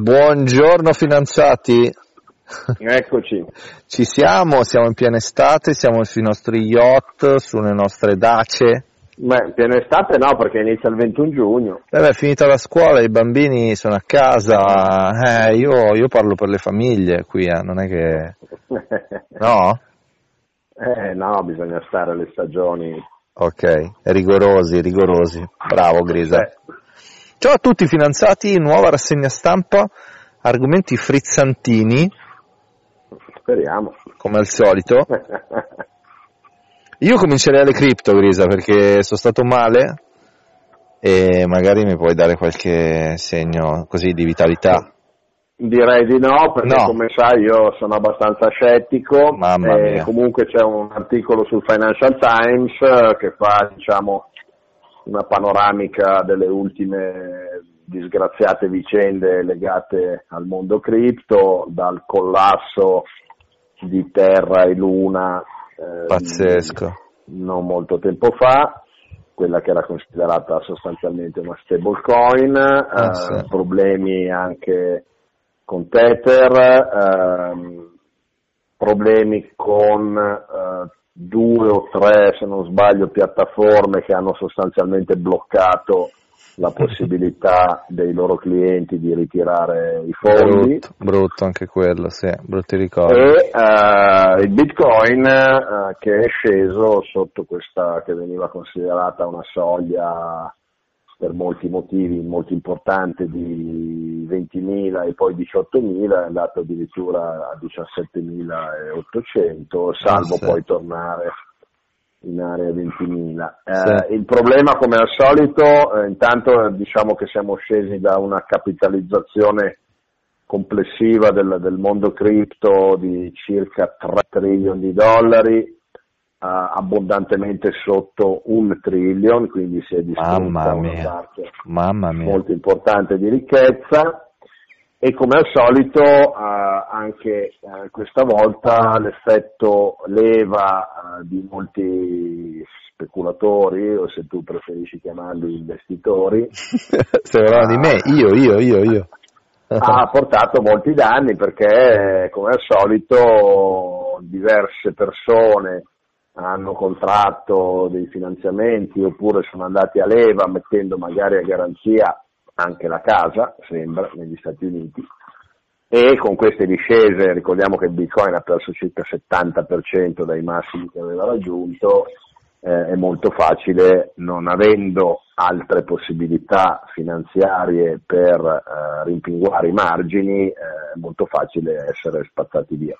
Buongiorno fidanzati. Eccoci. Ci siamo, siamo in piena estate, siamo sui nostri yacht, sulle nostre dace. Beh, piena estate no, perché inizia il 21 giugno. Eh beh, è finita la scuola, i bambini sono a casa, eh, io, io parlo per le famiglie qui, eh, non è che... No? eh no, bisogna stare alle stagioni. Ok, rigorosi, rigorosi. Bravo Grisa. Eh, Ciao a tutti fidanzati, nuova rassegna stampa, argomenti frizzantini, speriamo. come al solito. Io comincerei alle cripto, Grisa, perché sono stato male e magari mi puoi dare qualche segno così di vitalità. Direi di no, perché No. come sai io sono abbastanza scettico. Mamma e mia. Comunque c'è un articolo sul Financial Times eh, che fa, diciamo, una panoramica delle ultime disgraziate vicende legate al mondo cripto, dal collasso di Terra e Luna eh, Pazzesco. non molto tempo fa, quella che era considerata sostanzialmente una stablecoin, eh, sì. problemi anche con Tether, ehm, problemi con eh, due o tre, se non sbaglio, piattaforme che hanno sostanzialmente bloccato la possibilità dei loro clienti di ritirare i fondi Brutto, brutto anche quello, sì, brutti ricordi. e eh, il bitcoin eh, che è sceso sotto questa che veniva considerata una soglia per molti motivi molto importante di 20.000 e poi 18.000 è andato addirittura a 17.800 salvo sì. poi tornare in area 20.000 Eh, Sì. il problema come al solito eh, intanto eh, diciamo che siamo scesi da una capitalizzazione complessiva del, del mondo cripto di circa 3 trilioni di dollari abbondantemente sotto un trillion, quindi si è distrutta una parte molto importante di ricchezza. E come al solito eh, anche eh, questa volta l'effetto leva eh, di molti speculatori o se tu preferisci chiamarli investitori Sembrava di me, io, io, io, io. ha portato molti danni perché come al solito diverse persone hanno contratto dei finanziamenti oppure sono andati a leva mettendo magari a garanzia anche la casa, sembra, negli Stati Uniti. E con queste discese, ricordiamo che il Bitcoin ha perso circa il 70% dai massimi che aveva raggiunto, eh, è molto facile, non avendo altre possibilità finanziarie per eh, rimpinguare i margini, eh, è molto facile essere spazzati via.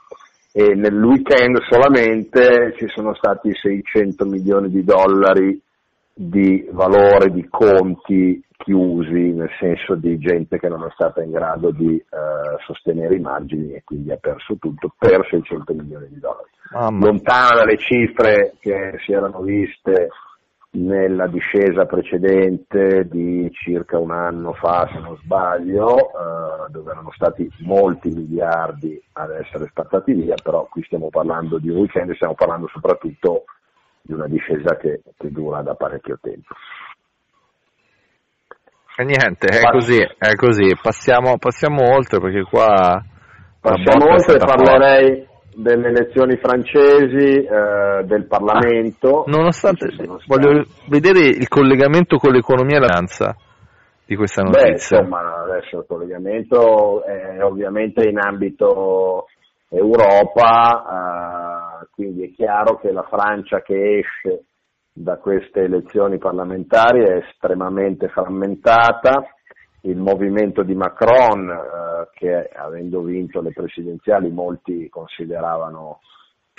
E nel weekend solamente ci sono stati 600 milioni di dollari di valore di conti chiusi, nel senso di gente che non è stata in grado di eh, sostenere i margini e quindi ha perso tutto per 600 milioni di dollari. Lontana dalle cifre che si erano viste nella discesa precedente di circa un anno fa, se non sbaglio, eh, dove erano stati molti miliardi ad essere spazzati via, però qui stiamo parlando di un weekend, stiamo parlando soprattutto di una discesa che, che dura da parecchio tempo. E niente, è così, è così. Passiamo, passiamo oltre perché qua... Passiamo oltre, stata parlerei delle elezioni francesi, eh, del Parlamento. forte. Nonostante, voglio vedere il collegamento con l'economia e la finanza di questa Beh, notizia. insomma, adesso il collegamento è ovviamente in ambito Europa, eh, quindi è chiaro che la Francia che esce da queste elezioni parlamentari è estremamente frammentata. Il movimento di Macron, eh, che avendo vinto le presidenziali molti consideravano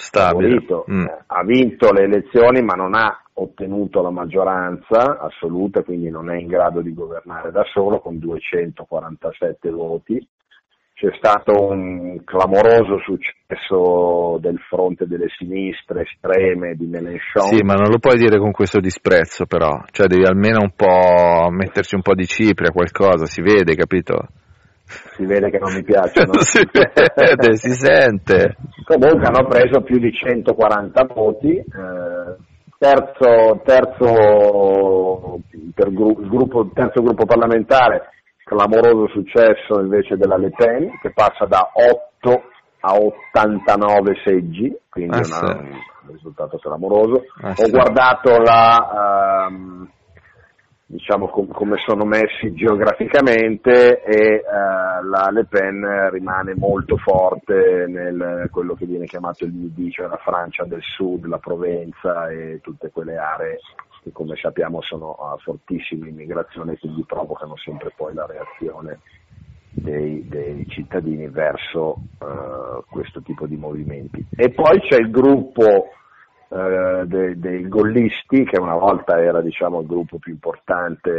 Stabile. Mm. eh, ha vinto le elezioni ma non ha ottenuto la maggioranza assoluta, quindi non è in grado di governare da solo con 247 voti. C'è stato un clamoroso successo del fronte delle sinistre estreme di Mélenchon. Sì, ma non lo puoi dire con questo disprezzo però, cioè devi almeno un po' metterci un po' di cipria, qualcosa, si vede, capito? Si vede che non mi piacciono. si vede, si sente. Comunque hanno preso più di 140 voti, eh, terzo, terzo, per gru- gruppo, terzo gruppo parlamentare clamoroso successo invece della Le Pen che passa da 8 a 89 seggi, quindi ah, una, un risultato clamoroso. Ah, Ho guardato la, um, diciamo com- come sono messi geograficamente e uh, la Le Pen rimane molto forte nel quello che viene chiamato il Midi, cioè la Francia del Sud, la Provenza e tutte quelle aree che come sappiamo sono a fortissima immigrazione e quindi provocano sempre poi la reazione dei, dei cittadini verso uh, questo tipo di movimenti. E poi c'è il gruppo uh, dei, dei, gollisti, che una volta era diciamo, il gruppo più importante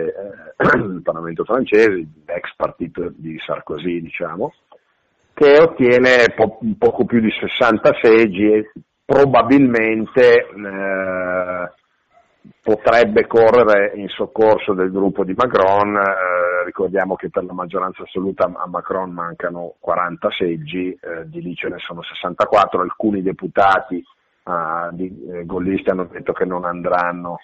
eh, del Parlamento francese, l'ex partito di Sarkozy, diciamo, che ottiene po- poco più di 60 seggi e probabilmente eh, potrebbe correre in soccorso del gruppo di Macron, eh, ricordiamo che per la maggioranza assoluta a Macron mancano 40 seggi, eh, di lì ce ne sono 64, alcuni deputati eh, di, eh, gollisti hanno detto che non andranno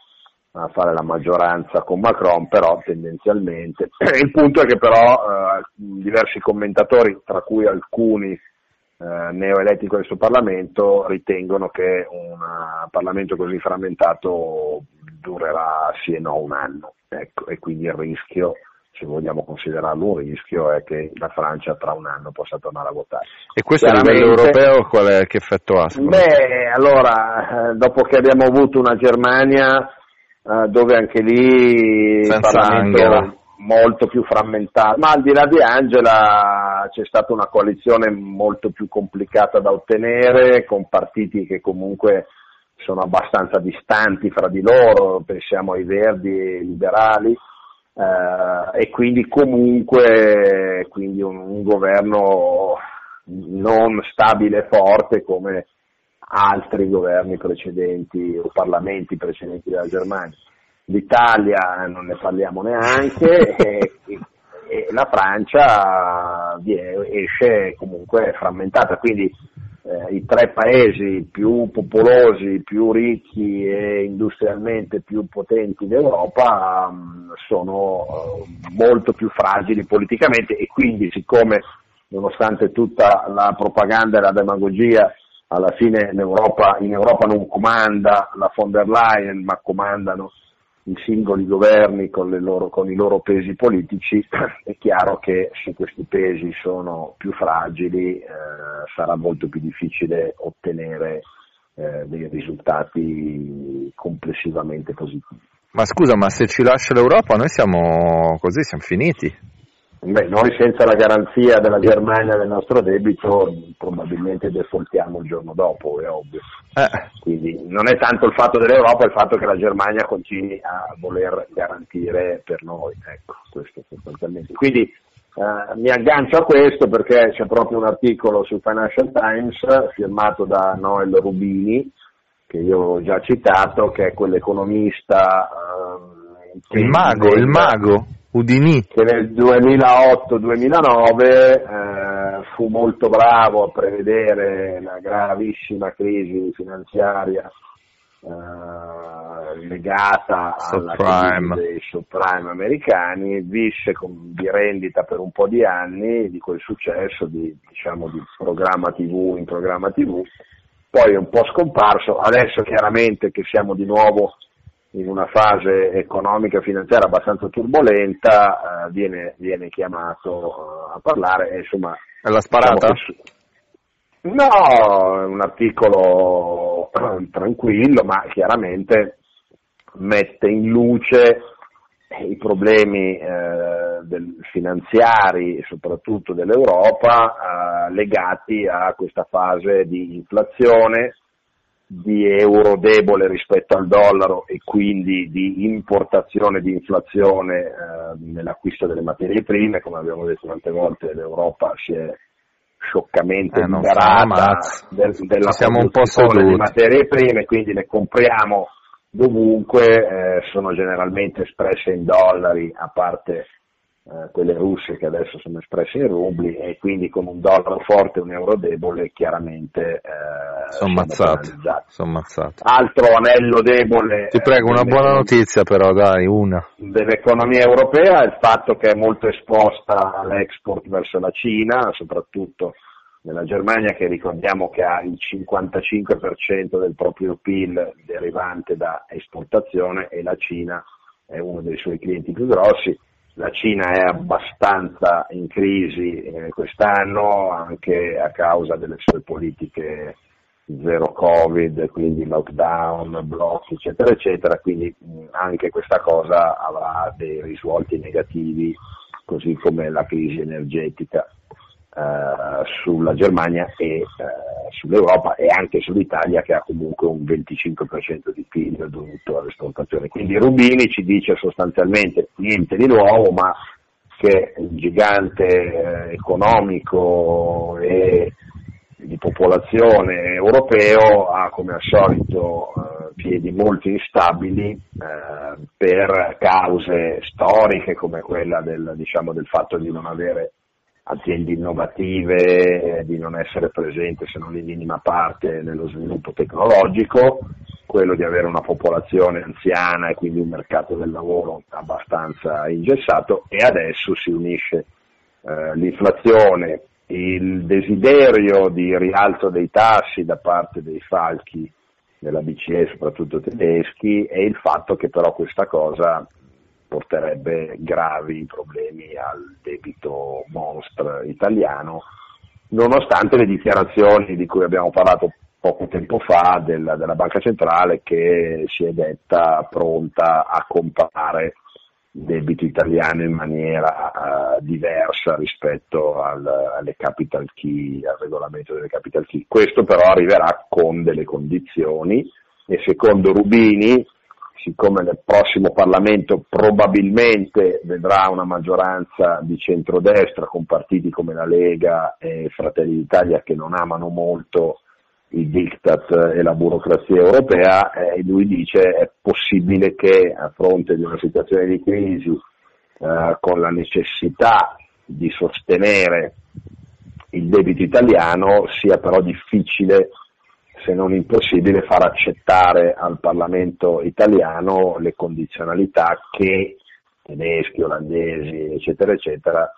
a fare la maggioranza con Macron, però tendenzialmente. Il punto è che però eh, diversi commentatori, tra cui alcuni eh, neoeletti in questo Parlamento ritengono che un Parlamento così frammentato durerà sì e no un anno ecco, e quindi il rischio se vogliamo considerarlo un rischio è che la Francia tra un anno possa tornare a votare. E questo a livello europeo quale, che effetto ha? Beh, allora, eh, dopo che abbiamo avuto una Germania eh, dove anche lì il Parlamento Angela molto più frammentato, ma al di là di Angela c'è stata una coalizione molto più complicata da ottenere, con partiti che comunque sono abbastanza distanti fra di loro, pensiamo ai verdi e ai liberali, eh, e quindi comunque quindi un, un governo non stabile e forte come altri governi precedenti o parlamenti precedenti della Germania l'Italia non ne parliamo neanche e, e la Francia esce comunque frammentata, quindi eh, i tre paesi più popolosi, più ricchi e industrialmente più potenti d'Europa mh, mm, sono uh, molto più fragili politicamente e quindi siccome nonostante tutta la propaganda e la demagogia alla fine in Europa, in Europa non comanda la von der Leyen ma comandano i singoli governi con, loro, con, i loro pesi politici, è chiaro che se questi pesi sono più fragili eh, sarà molto più difficile ottenere eh, dei risultati complessivamente positivi. Ma scusa, ma se ci lascia l'Europa noi siamo così, siamo finiti? Beh, noi senza la garanzia della Germania del nostro debito probabilmente defaultiamo il giorno dopo, è ovvio. Eh. Quindi non è tanto il fatto dell'Europa, è il fatto che la Germania continui a voler garantire per noi, ecco, questo sostanzialmente. Quindi eh, mi aggancio a questo perché c'è proprio un articolo sul Financial Times firmato da Noel Rubini, che io ho già citato, che è quell'economista... Eh, il mago, il mago Udini. che nel 2008-2009 eh, fu molto bravo a prevedere la gravissima crisi finanziaria eh, legata subprime. alla crisi dei subprime americani, visse con, di rendita per un po' di anni di quel successo di, diciamo, di programma TV in programma TV, poi è un po' scomparso, adesso chiaramente che siamo di nuovo in una fase economica e finanziaria abbastanza turbolenta eh, viene, viene, chiamato uh, a parlare e insomma è la sparata? Diciamo no, è un articolo tranquillo ma chiaramente mette in luce i problemi eh, del, finanziari soprattutto dell'Europa eh, legati a questa fase di inflazione di euro debole rispetto al dollaro e quindi di importazione di inflazione eh, nell'acquisto delle materie prime, come abbiamo detto tante volte l'Europa si è scioccamente eh, liberata del, della siamo un po' di materie prime, quindi le compriamo dovunque, eh, sono generalmente espresse in dollari, a parte eh, quelle russe che adesso sono espresse in rubli e quindi con un dollaro forte e un euro debole chiaramente eh, sono ammazzati. Sono ammazzati. Altro anello debole. Ti prego, una buona notizia però, dai, una. Dell'economia europea è il fatto che è molto esposta all'export verso la Cina, soprattutto nella Germania che ricordiamo che ha il 55% del proprio PIL derivante da esportazione e la Cina è uno dei suoi clienti più grossi la Cina è abbastanza in crisi eh, quest'anno anche a causa delle sue politiche zero covid, quindi lockdown, blocchi eccetera eccetera, quindi mh, anche questa cosa avrà dei risvolti negativi così come la crisi energetica eh, sulla Germania e eh, sull'Europa e anche sull'Italia che ha comunque un 25% di PIL dovuto all'esportazione. Quindi Rubini ci dice sostanzialmente niente di nuovo, ma che il gigante eh, economico e di popolazione europeo ha come al solito eh, piedi molto instabili eh, per cause storiche come quella del, diciamo, del fatto di non avere aziende innovative, di non essere presente se non in minima parte nello sviluppo tecnologico, quello di avere una popolazione anziana e quindi un mercato del lavoro abbastanza ingessato e adesso si unisce eh, l'inflazione, il desiderio di rialzo dei tassi da parte dei falchi della BCE, soprattutto tedeschi, e il fatto che però questa cosa porterebbe gravi problemi al debito monster italiano, nonostante le dichiarazioni di cui abbiamo parlato poco tempo fa della, della Banca Centrale che si è detta pronta a comprare debito italiano in maniera uh, diversa rispetto al, alle capital key, al regolamento delle capital key. Questo però arriverà con delle condizioni e secondo Rubini siccome nel prossimo Parlamento probabilmente vedrà una maggioranza di centrodestra con partiti come la Lega e Fratelli d'Italia che non amano molto il diktat e la burocrazia europea, eh, lui dice è possibile che a fronte di una situazione di crisi eh, con la necessità di sostenere il debito italiano sia però difficile se non impossibile, far accettare al Parlamento italiano le condizionalità che tedeschi, olandesi, eccetera, eccetera,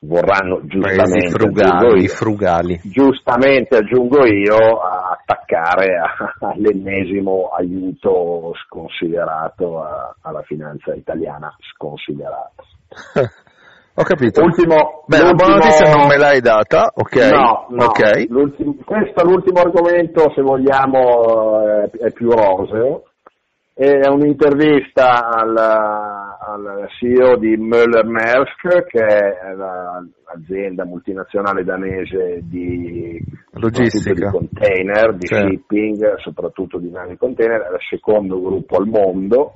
vorranno giustamente, frugali, io, frugali. giustamente aggiungo io, attaccare a, all'ennesimo aiuto sconsiderato a, alla finanza italiana, sconsiderato. Ho capito. Ultimo, Beh, la buona notizia non me l'hai data, ok? No, no. Okay. questo è l'ultimo argomento, se vogliamo, è più roseo. È un'intervista al, al CEO di Möller Maersk, che è l'azienda multinazionale danese di logistica, di container, di certo. shipping, soprattutto di navi container, è il secondo gruppo al mondo.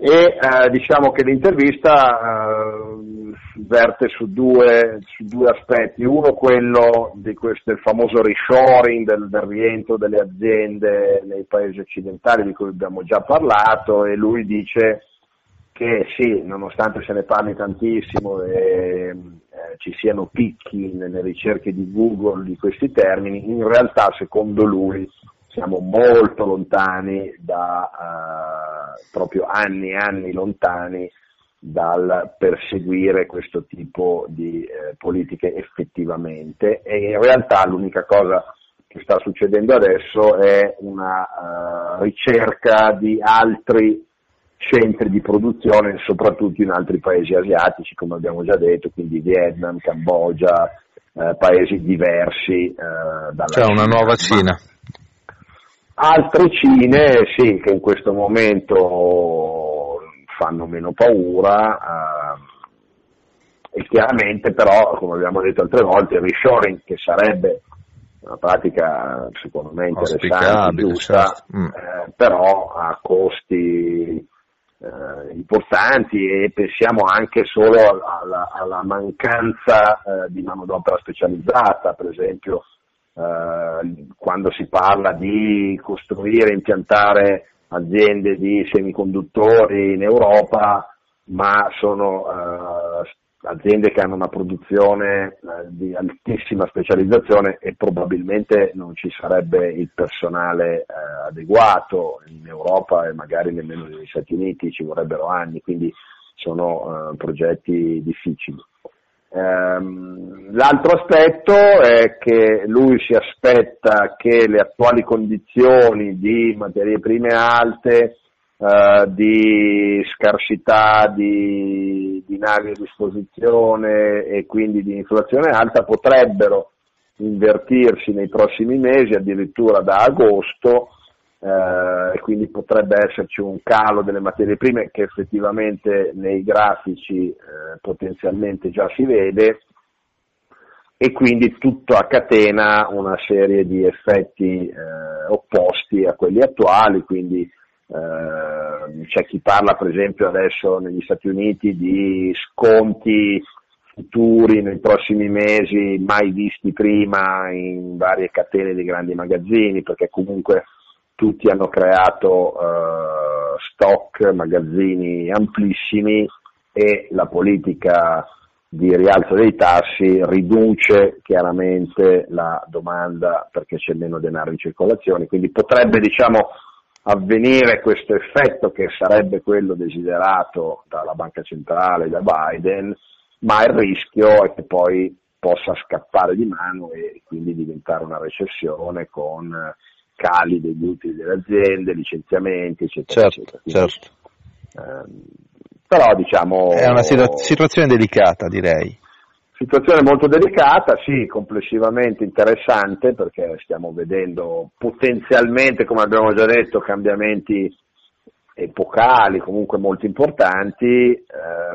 E eh, diciamo che l'intervista eh, verte su due, su due, aspetti, uno quello di questo il famoso reshoring del, del, rientro delle aziende nei paesi occidentali di cui abbiamo già parlato e lui dice che sì, nonostante se ne parli tantissimo e eh, ci siano picchi nelle ricerche di Google di questi termini, in realtà secondo lui siamo molto lontani da uh, proprio anni e anni lontani dal perseguire questo tipo di eh, politiche effettivamente. E in realtà l'unica cosa che sta succedendo adesso è una uh, ricerca di altri centri di produzione soprattutto in altri paesi asiatici come abbiamo già detto quindi Vietnam, Cambogia eh, paesi diversi eh, dalla cioè una nuova Cina Altre Cine, sì, che in questo momento fanno meno paura, eh, e chiaramente però, come abbiamo detto altre volte, il reshoring, che sarebbe una pratica secondo me interessante, giusta, certo. mm. eh, però ha costi eh, importanti e pensiamo anche solo alla, alla mancanza eh, di manodopera specializzata, per esempio eh, quando si parla di costruire, impiantare aziende di semiconduttori in Europa, ma sono uh, aziende che hanno una produzione eh, di altissima specializzazione e probabilmente non ci sarebbe il personale eh, adeguato in Europa e magari nemmeno negli Stati Uniti, ci vorrebbero anni, quindi sono eh, progetti difficili. Ehm, l'altro aspetto è che lui si aspetta che le attuali condizioni di materie prime alte, eh, di scarsità di, di navi a disposizione e quindi di inflazione alta potrebbero invertirsi nei prossimi mesi, addirittura da agosto, eh, e quindi potrebbe esserci un calo delle materie prime che effettivamente nei grafici eh, potenzialmente già si vede e quindi tutto a catena una serie di effetti eh, opposti a quelli attuali, quindi eh, c'è chi parla per esempio adesso negli Stati Uniti di sconti futuri nei prossimi mesi mai visti prima in varie catene di grandi magazzini perché comunque tutti hanno creato uh, stock, magazzini amplissimi e la politica di rialzo dei tassi riduce chiaramente la domanda perché c'è meno denaro in circolazione, quindi potrebbe diciamo, avvenire questo effetto che sarebbe quello desiderato dalla banca centrale, da Biden, ma il rischio è che poi possa scappare di mano e quindi diventare una recessione con cali degli utili delle aziende, licenziamenti, eccetera. Certo, eccetera. Quindi, certo. Ehm, però diciamo... È una situa- situazione delicata direi. Situazione molto delicata, sì, complessivamente interessante perché stiamo vedendo potenzialmente, come abbiamo già detto, cambiamenti epocali, comunque molto importanti, eh,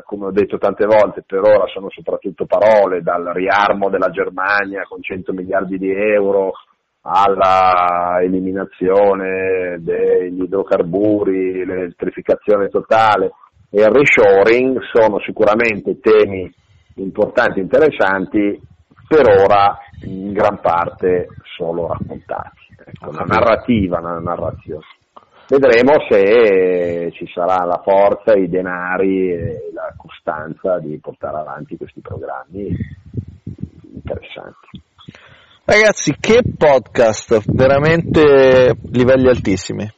come ho detto tante volte, per ora sono soprattutto parole, dal riarmo della Germania con 100 miliardi di euro alla eliminazione degli idrocarburi, l'elettrificazione totale e il reshoring sono sicuramente temi importanti interessanti, per ora in gran parte solo raccontati. Ecco, una narrativa, una narrazione. Vedremo se ci sarà la forza, i denari e la costanza di portare avanti questi programmi interessanti. Ragazzi, che podcast, veramente livelli altissimi.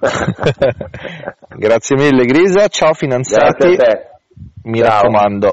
Grazie mille Grisa, ciao finanziati. Grazie a te. Mi ciao. raccomando.